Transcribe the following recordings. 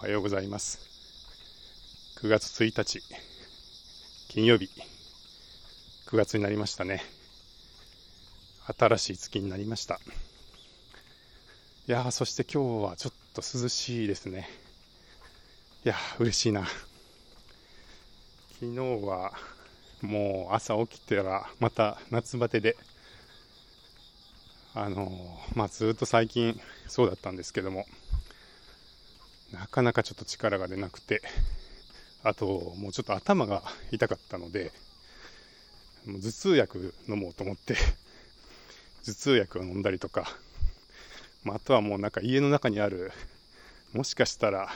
はようございます。9月1日金曜日9月になりましたね。新しい月になりました。いやーそして今日はちょっと涼しいですね。いやー嬉しいな。昨日はもう朝起きたらまた夏バテであのー、まあずっと最近そうだったんですけどもなかなかちょっと力が出なくて、あと、もうちょっと頭が痛かったので、もう頭痛薬飲もうと思って、頭痛薬を飲んだりとか、まあ、あとはもうなんか家の中にある、もしかしたら、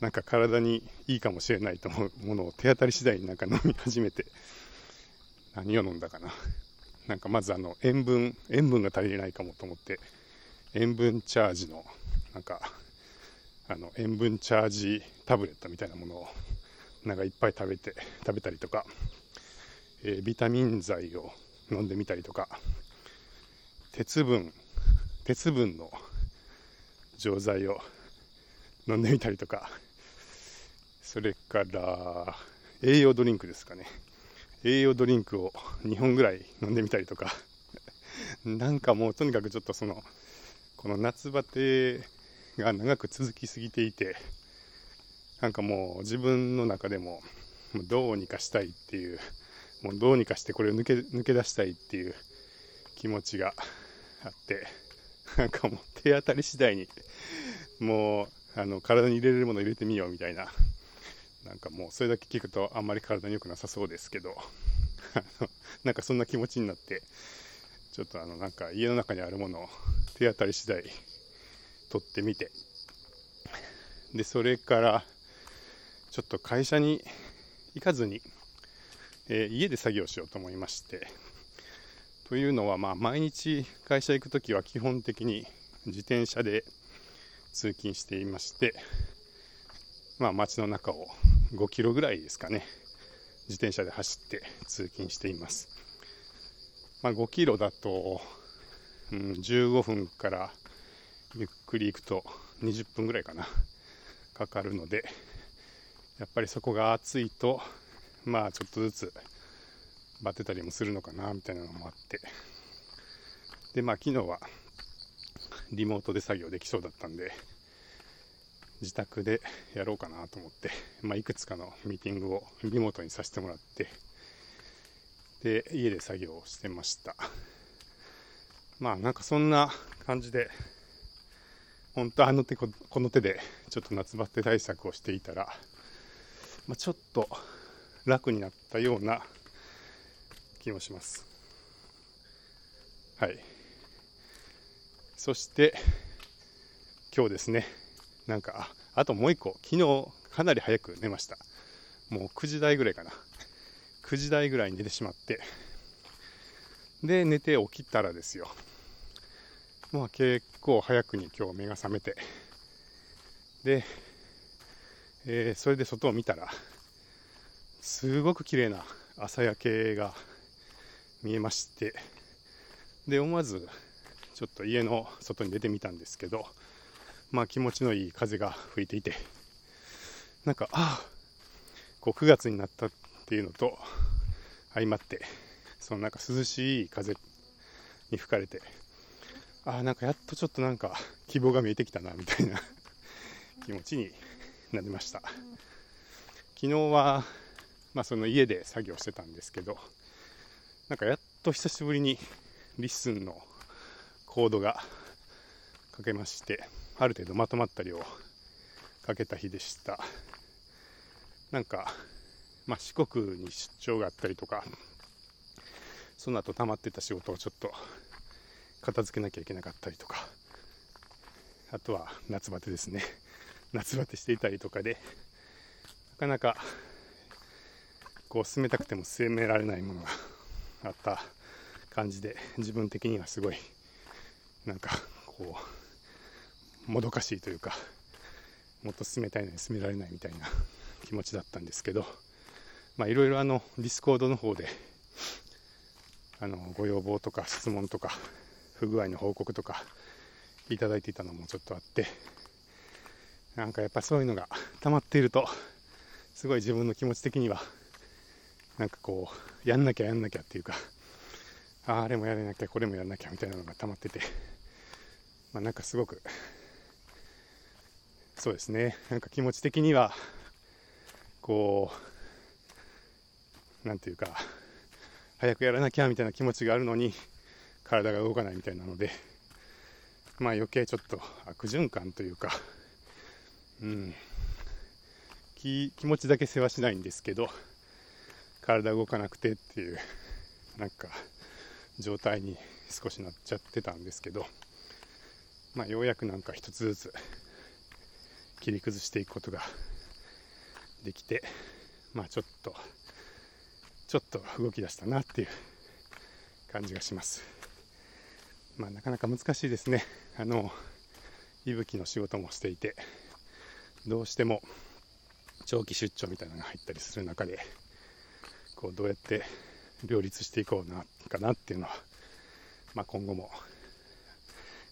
なんか体にいいかもしれないと思うものを手当たり次第になんか飲み始めて、何を飲んだかな。なんかまずあの塩分、塩分が足りないかもと思って、塩分チャージのなんかあの塩分チャージタブレットみたいなものをなんかいっぱい食べて食べたりとか、えー、ビタミン剤を飲んでみたりとか鉄分鉄分の錠剤を飲んでみたりとかそれから栄養ドリンクですかね。栄養ドリンクを2本ぐらい飲んでみたりとか。なんかもうとにかくちょっとそのこの夏バテが長く続きすぎていて、なんかもう自分の中でも、どうにかしたいっていう、もうどうにかしてこれを抜け抜け出したいっていう気持ちがあって、なんかもう手当たり次第に、もうあの体に入れれるもの入れてみようみたいな、なんかもうそれだけ聞くとあんまり体に良くなさそうですけど、なんかそんな気持ちになって、ちょっとあのなんか家の中にあるものを手当たり次第撮ってみて。でそれからちょっと会社に行かずに、えー、家で作業しようと思いまして。というのはまあ毎日会社行く時は基本的に自転車で通勤していまして。まあ街の中を5キロぐらいですかね。自転車で走って通勤しています。まあ、5キロだと、うん、15分からゆっくり行くと20分ぐらいかな。かかるので。やっぱりそこが暑いとまあちょっとずつバテたりもするのかなみたいなのもあって。でまあ昨日はリモートで作業できそうだったんで自宅でやろうかなと思って、まあ、いくつかのミーティングをリモートにさせてもらってで家で作業をしてました。まあなんかそんな感じで本当あの手この手でちょっと夏バテ対策をしていたら、まあ、ちょっと楽になったような気もします。はい。そして今日ですね。なんかあともう一個。昨日かなり早く寝ました。もう9時台ぐらいかな。9時台ぐらいに寝てしまって。で寝て起きたらですよ。まあ結構早くに今日目が覚めて、で、えー、それで外を見たら、すごく綺麗な朝焼けが見えまして、で、思わずちょっと家の外に出てみたんですけど、まあ気持ちのいい風が吹いていて、なんか、ああ、こう9月になったっていうのと相まって、そのなんか涼しい風に吹かれて、あなんかやっとちょっとなんか希望が見えてきたなみたいな 気持ちになりました。昨日は、まあ、その家で作業してたんですけどなんかやっと久しぶりに LISTEN のコードが書けましてある程度まとまった量書けた日でした。なんか、まあ、四国に出張があったりとかその後溜まってた仕事をちょっと片付けなきゃいけなかったりとか。あとは夏バテですね。夏バテしていたりとかでなかなかこう進めたくても進められないものが あった感じで自分的にはすごいなんかこうもどかしいというかもっと進めたいのに進められないみたいな 気持ちだったんですけどまあいろいろあの Discord の方であのご要望とか質問とか不具合の報告とかいただいていたのもちょっとあってなんかやっぱそういうのが溜まっているとすごい自分の気持ち的にはなんかこうやんなきゃやんなきゃっていうかあれもやらなきゃこれもやらなきゃみたいなのが溜まっててまあなんかすごくそうですね。なんか気持ち的にはこうなんていうか早くやらなきゃみたいな気持ちがあるのに体が動かないみたいなので まあ余計ちょっと悪循環というかうん。気気持ちだけ世話しないんですけど体動かなくてっていうなんか状態に少しなっちゃってたんですけどまあようやくなんか一つずつ切り崩していくことができてまあちょっとちょっと動き出したなっていう感じがします。まあなかなか難しいですね。あの息吹の仕事もしていてどうしても長期出張みたいなのが入ったりする中でこうどうやって両立していこうなかなっていうのは、まあ、今後も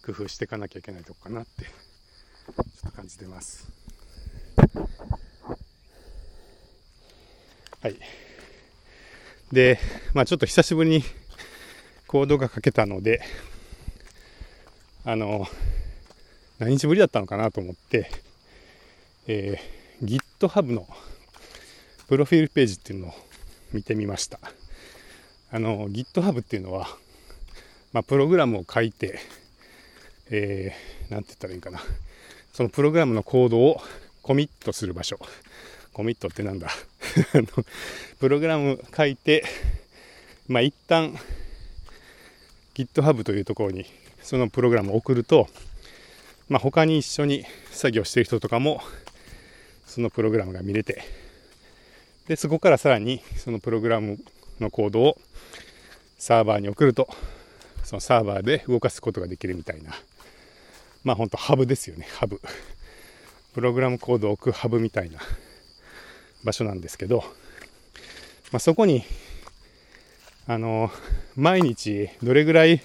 工夫していかなきゃいけないとこかなってちょっと感じてます。はい。でまあちょっと久しぶりにコードが書けたのであの何日ぶりだったのかなと思ってえー、GitHub のプロフィールページっていうのを見てみました。あの GitHub っていうのは、まあ、プログラムを書いて、えー、なんて言ったらいいかな。そのプログラムのコードをコミットする場所。コミットってなんだ？プログラム書いて、まあ、一旦 GitHub というところにそのプログラムを送ると、まあ、他に一緒に作業してる人とかもそのプログラムが見れてでそこからさらにそのプログラムのコードをサーバーに送るとそのサーバーで動かすことができるみたいなまあほんとハブですよねハブ。プログラムコードを置くハブみたいな場所なんですけど、まあ、そこにあの毎日どれぐらい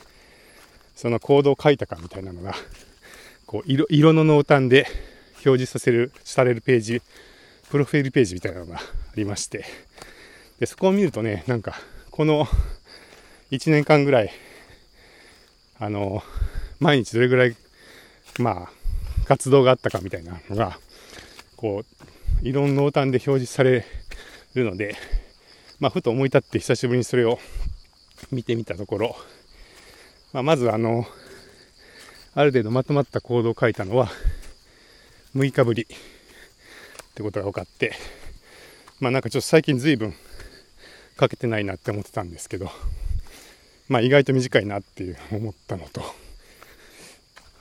そのコードを書いたかみたいなのが こう色色の濃淡で表示させる、されるページ、プロフィールページみたいなのがありまして、で、そこを見るとね、なんか、この1年間ぐらい、あの、毎日どれぐらい、まあ、活動があったかみたいなのが、こう、色の濃淡で表示されるので、まあ、ふと思い立って久しぶりにそれを見てみたところ、まあ、まずあの、ある程度まとまったコードを書いたのは、6日ぶりってことが分かって、まあなんかちょっと最近随分書けてないなって思ってたんですけど、まあ意外と短いなっていう思ったのと、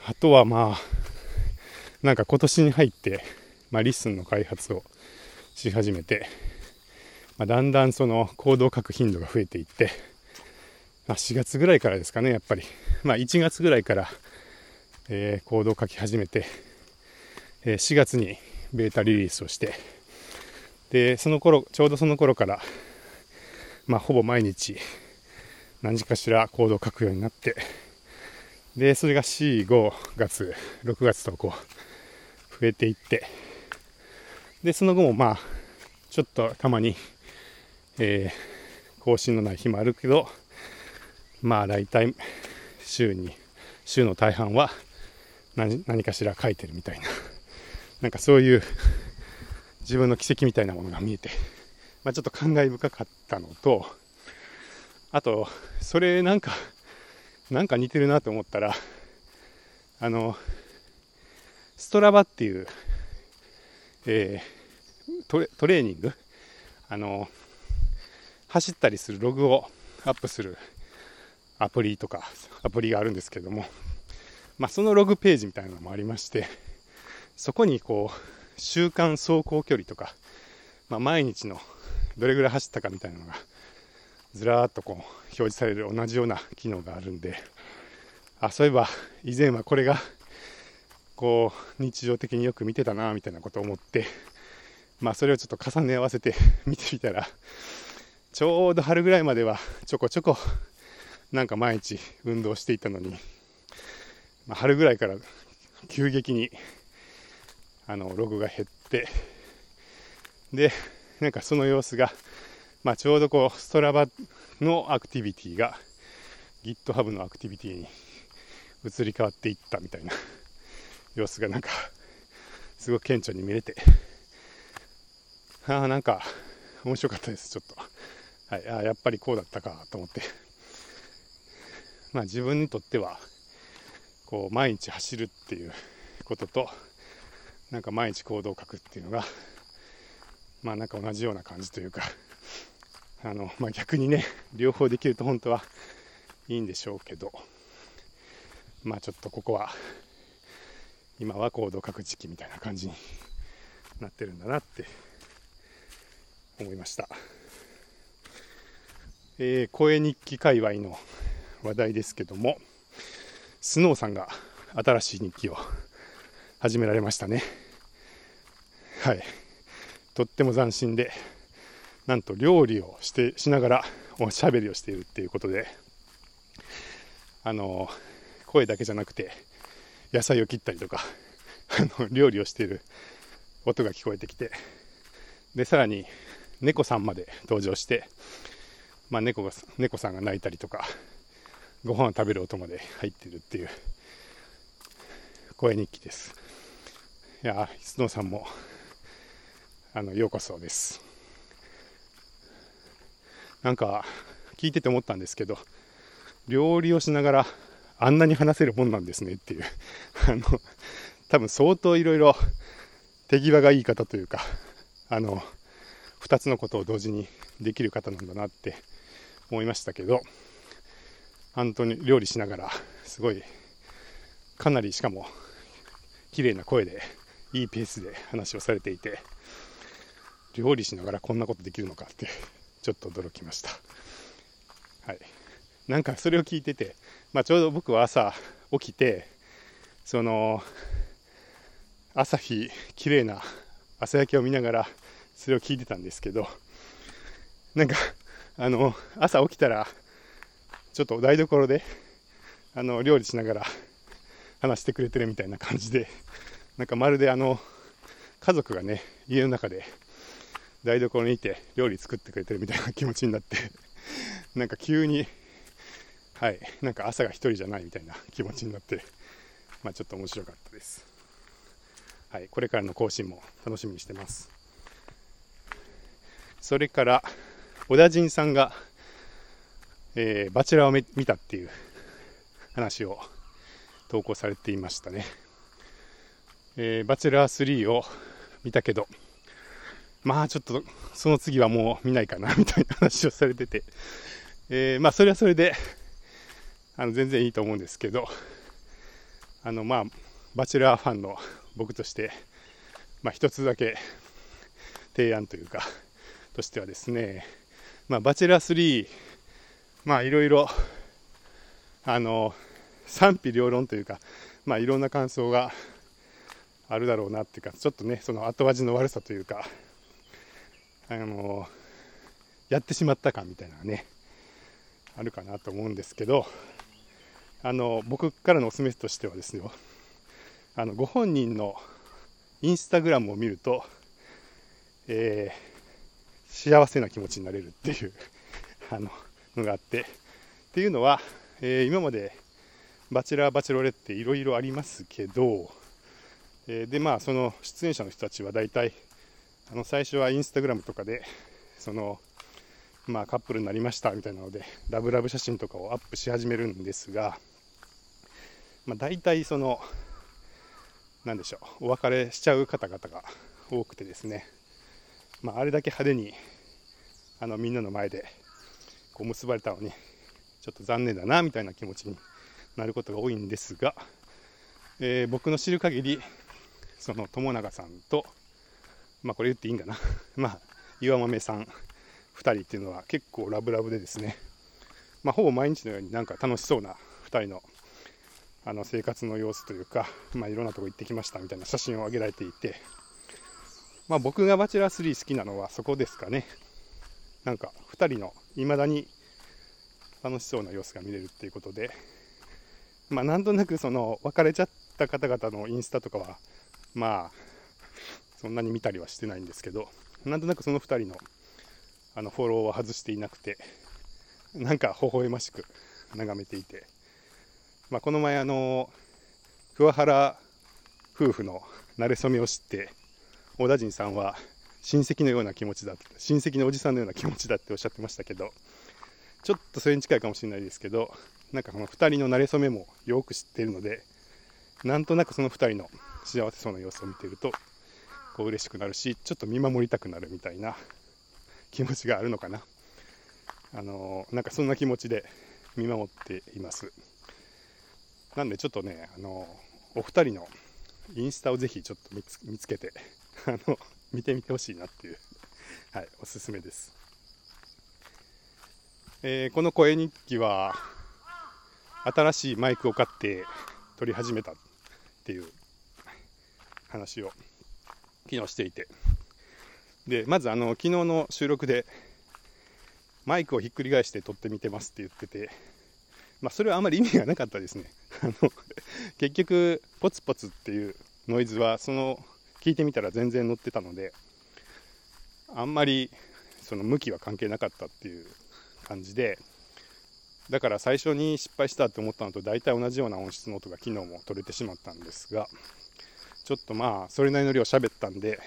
あとはまあ、なんか今年に入って、まあ LISTEN の開発をし始めて、まあ、だんだんそのコードを書く頻度が増えていって、まあ、4月ぐらいからですかね、やっぱり。まあ1月ぐらいから、えー、コードを書き始めて、え4月にベータリリースをしてでその頃ちょうどその頃からまあほぼ毎日何時かしらコードを書くようになってでそれが45月6月とこう増えていってでその後もまあちょっとたまに、えー、更新のない日もあるけどまあ大体週に週の大半は何何かしら書いてるみたいな。なんかそういう自分の奇跡みたいなものが見えて、まあ、ちょっと感慨深かったのと、あと、それなんか、なんか似てるなと思ったら、あの、ストラバっていう、えー、トレトレーニング？あの、走ったりするログをアップするアプリとか、アプリがあるんですけども、まあ、そのログページみたいなのもありまして、そこにこう、週間走行距離とか、まあ、毎日のどれぐらい走ったかみたいなのが、ずらーっとこう、表示される同じような機能があるんで、あ、そういえば、以前はこれが、こう、日常的によく見てたな、みたいなことを思って、まあ、それをちょっと重ね合わせて見てみたら、ちょうど春ぐらいまでは、ちょこちょこ、なんか毎日運動していたのに、まあ、春ぐらいから急激にあのログが減ってでなんかその様子が、まあ、ちょうどこうストラバのアクティビティが GitHub のアクティビティに移り変わっていったみたいな様子がなんかすごく顕著に見れてああなんか面白かったですちょっと。はいあやっぱりこうだったかと思って。まあ自分にとってはこう毎日走るっていうこととなんか毎日行動を書くっていうのがまあなんか同じような感じというかあの、まあ、逆にね両方できると本当はいいんでしょうけどまあちょっとここは今は行動を書く時期みたいな感じになってるんだなって思いました、えー、声日記界隈の話題ですけどもスノーさんが新しい日記を始められましたね。はい。とっても斬新でなんと料理をしてしながらおしゃべりをしているっていうことであの声だけじゃなくて野菜を切ったりとか あの料理をしている音が聞こえてきてでさらに猫さんまで登場して、まあ、猫が猫さんが鳴いたりとかご飯を食べる音まで入ってるっていう声日記です。いやスノーさんもあのようこそです。なんか聞いてて思ったんですけど料理をしながらあんなに話せるもんなんですねっていうあの多分相当いろいろ手際がいい方というかあの2つのことを同時にできる方なんだなって思いましたけど本当に料理しながらすごいかなりしかも綺麗な声でいいペースで話をされていて料理しながらこんなことできるのかってちょっと驚きました。はい。なんかそれを聞いてて、まあ、ちょうど僕は朝起きてその朝日綺麗な朝焼けを見ながらそれを聞いてたんですけどなんかあの朝起きたらちょっと台所で あの料理しながら話してくれてるみたいな感じで なんかまるであの家族がね家の中で台所にいて料理作ってくれてるみたいな気持ちになって なんか急にはい、なんか朝が1人じゃないみたいな気持ちになって、まあ、ちょっと面白かったです。はい、これからの更新も楽しみにしてます。それから、小田陣さんが、えー、バチェラーを見たっていう 話を投稿されていましたね。えー、バチェラー3を見たけど、まあちょっとその次はもう見ないかなみたいな話をされてて、えー、まあそれはそれであの全然いいと思うんですけどあのまあバチェラーファンの僕として、まあ、一つだけ提案というかとしてはですね、まあ、バチェラー3まあいろいろあの賛否両論というかまあいろんな感想があるだろうなっていうかちょっとねその後味の悪さというかあのやってしまった感みたいなねあるかなと思うんですけどあの僕からのおすすめとしてはですねあのご本人のインスタグラムを見ると、えー、幸せな気持ちになれるっていうあののがあって。っていうのは、えー、今までバチェラーバチェロレっていろいろありますけど、えー、でまあその出演者の人たちは大体あの最初はインスタグラムとかでそのまあカップルになりましたみたいなのでラブラブ写真とかをアップし始めるんですがまあ、大体その、なんでしょう、お別れしちゃう方々が多くてですね、まあ、あれだけ派手にあのみんなの前でこう結ばれたのに、ちょっと残念だなみたいな気持ちになることが多いんですが、えー、僕の知る限り、その友永さんと、まあ、これ言っていいんかな、まあ、岩豆さん2人っていうのは結構ラブラブでですね、まあ、ほぼ毎日のようになんか楽しそうな2人のあの生活の様子というか、まあ、いろんなとこ行ってきましたみたいな写真を上げられていて、まあ、僕がバチェラー3好きなのはそこですかね。なんか2人の未だに楽しそうな様子が見れるっていうことで、まあ、なんとなくその別れちゃった方々のインスタとかはまあそんなに見たりはしてないんですけどなんとなくその2人のあのフォローは外していなくてなんか微笑ましく眺めていて、まあ、この前あの桑原夫婦の馴れ初めを知って小田陣さんは親戚のような気持ちだ親戚のおじさんのような気持ちだっておっしゃってましたけどちょっとそれに近いかもしれないですけどなんかこの2人の馴れ初めもよく知っているのでなんとなくその2人の幸せそうな様子を見てるとこう嬉しくなるしちょっと見守りたくなるみたいな気持ちがあるのかな。あのなんかそんな気持ちで見守っています。なんでちょっとねあのお二人のインスタをぜひちょっと見つけてあの見てみてほしいなっていう。はいおすすめです、えー、この声日記は新しいマイクを買って撮り始めたっていう話を昨日していて。でまずあの昨日の収録でマイクをひっくり返して撮ってみてますって言ってて、まあ、それはあまり意味がなかったですね。あの結局ポツポツっていうノイズはその聞いてみたら全然乗ってたのであんまりその向きは関係なかったっていう感じでだから最初に失敗したって思ったのと大体同じような音質の音が昨日も取れてしまったんですがちょっとまあそれなりの量喋ったんで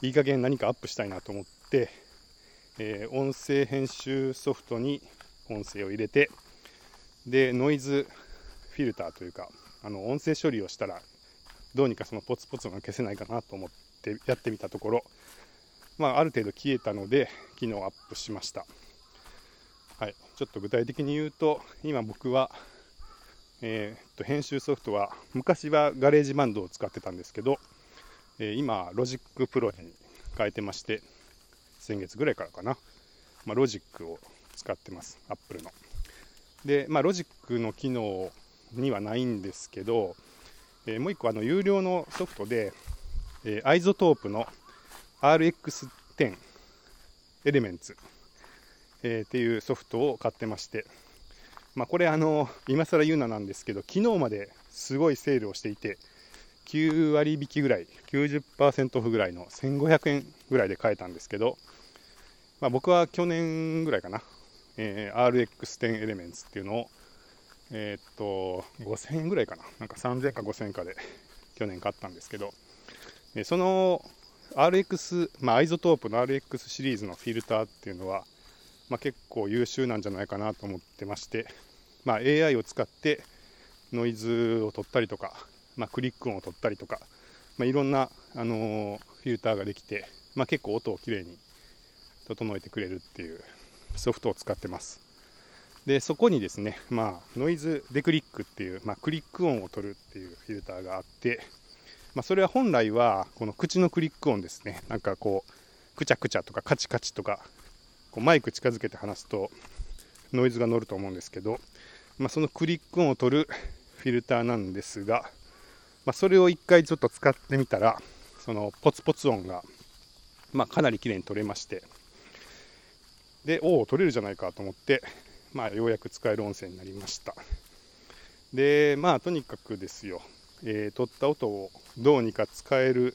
いい加減何かアップしたいなと思って、えー、音声編集ソフトに音声を入れてでノイズフィルターというかあの音声処理をしたらどうにかそのポツポツが消せないかなと思ってやってみたところ、まあ、ある程度消えたので昨日アップしました、はい、ちょっと具体的に言うと今僕は、えー、っと編集ソフトは昔は GarageBand を使ってたんですけど、えー、今 Logic Pro に変えてまして先月ぐらいからかな、まあ、ロジックを使ってます。 Apple の。で、まあ、ロジックの機能にはないんですけど、え、もう1個あの有料のソフトで、え、 iZotope の RX10 Elements、え、っていうソフトを買ってまして、まあ、これあの今更言うななんですけど昨日まですごいセールをしていて9割引きぐらい90%オフぐらいの1500円ぐらいで買えたんですけど、まあ、僕は去年ぐらいかな、え、RX10 Elements っていうのをえー、っと、5000円ぐらいかな。なんか3000か5000かで去年買ったんですけど、えその RX、まあ、 iZotope の RX シリーズのフィルターっていうのは、まあ、結構優秀なんじゃないかなと思ってまして、まあ、AI を使ってノイズを取ったりとか、まあ、クリック音を取ったりとか、まあ、いろんな、あの、フィルターができて、まあ、結構音をきれいに整えてくれるっていうソフトを使ってます。でそこにですね、まあ、ノイズデクリックっていう、まあ、クリック音を取るっていうフィルターがあって、まあ、それは本来はこの口のクリック音ですね。なんかこうくちゃくちゃとかカチカチとかこうマイク近づけて話すとノイズが乗ると思うんですけど、まあ、そのクリック音を取るフィルターなんですが、まあ、それを一回ちょっと使ってみたらそのポツポツ音が、まあ、かなり綺麗に取れましてでおお取れるじゃないかと思ってまあ、ようやく使える音声になりました。でまあとにかくですよ、えー、撮った音をどうにか使える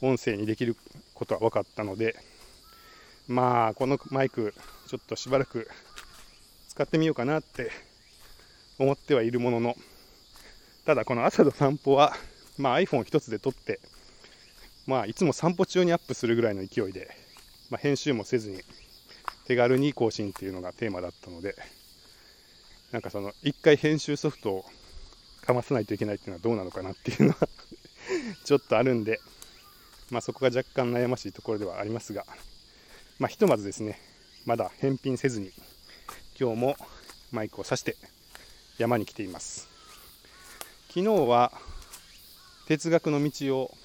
音声にできることは分かったのでまあこのマイクちょっとしばらく使ってみようかなって思ってはいるもののただこの朝の散歩は、まあ、iPhone 一つで撮ってまあいつも散歩中にアップするぐらいの勢いで、まあ、編集もせずに手軽に更新っていうのがテーマだったので、なんかその、一回編集ソフトをかまさないといけないっていうのはどうなのかなっていうのは ちょっとあるんで、まあそこが若干悩ましいところではありますが、まあひとまずですね、まだ返品せずに、今日もマイクを挿して山に来ています。昨日は哲学の道を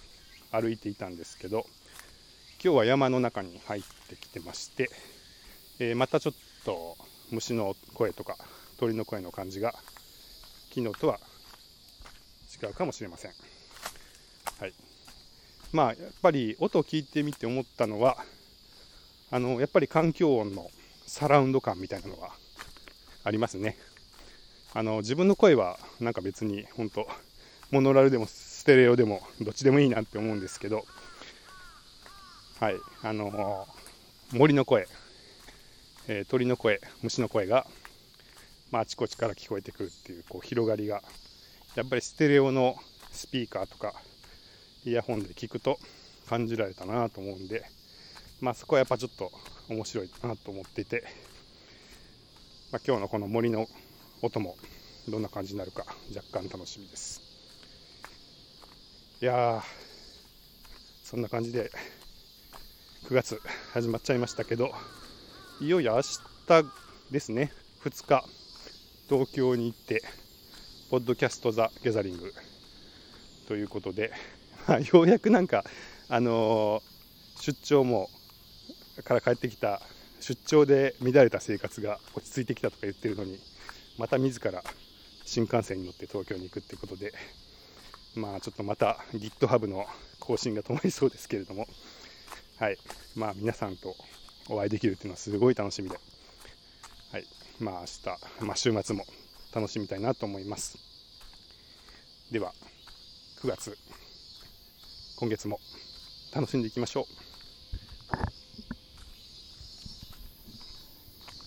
歩いていたんですけど、今日は山の中に入ってきてまして、えー、またちょっと虫の声とか鳥の声の感じが昨日とは違うかもしれません。はい、まあやっぱり音を聞いてみて思ったのはあのやっぱり環境音のサラウンド感みたいなのがありますね。あの自分の声はなんか別に本当モノラルでもステレオでもどっちでもいいなって思うんですけどはい、あのー、森の声、えー、鳥の声、虫の声が、まあ、あちこちから聞こえてくるっていうこう広がりが、やっぱりステレオのスピーカーとか、イヤホンで聞くと感じられたなと思うんで、まあ、そこはやっぱちょっと面白いなと思っていて、まあ、今日のこの森の音もどんな感じになるか若干楽しみです。いや、そんな感じで9月始まっちゃいましたけど、いよいよ明日ですね、2日、東京に行って、ポッドキャスト・ザ・ギャザリング。ということで、ま、ようやくなんか、あのー、出張もから帰ってきた出張で乱れた生活が落ち着いてきたとか言ってるのにまた自ら新幹線に乗って東京に行くってことでまあちょっとまた GitHub の更新が止まりそうですけれども。はい。まあ皆さんとお会いできるっていうのはすごい楽しみで。はい。まあ明日、まあ、週末も楽しみたいなと思います。では9月今月も楽しんでいきましょう。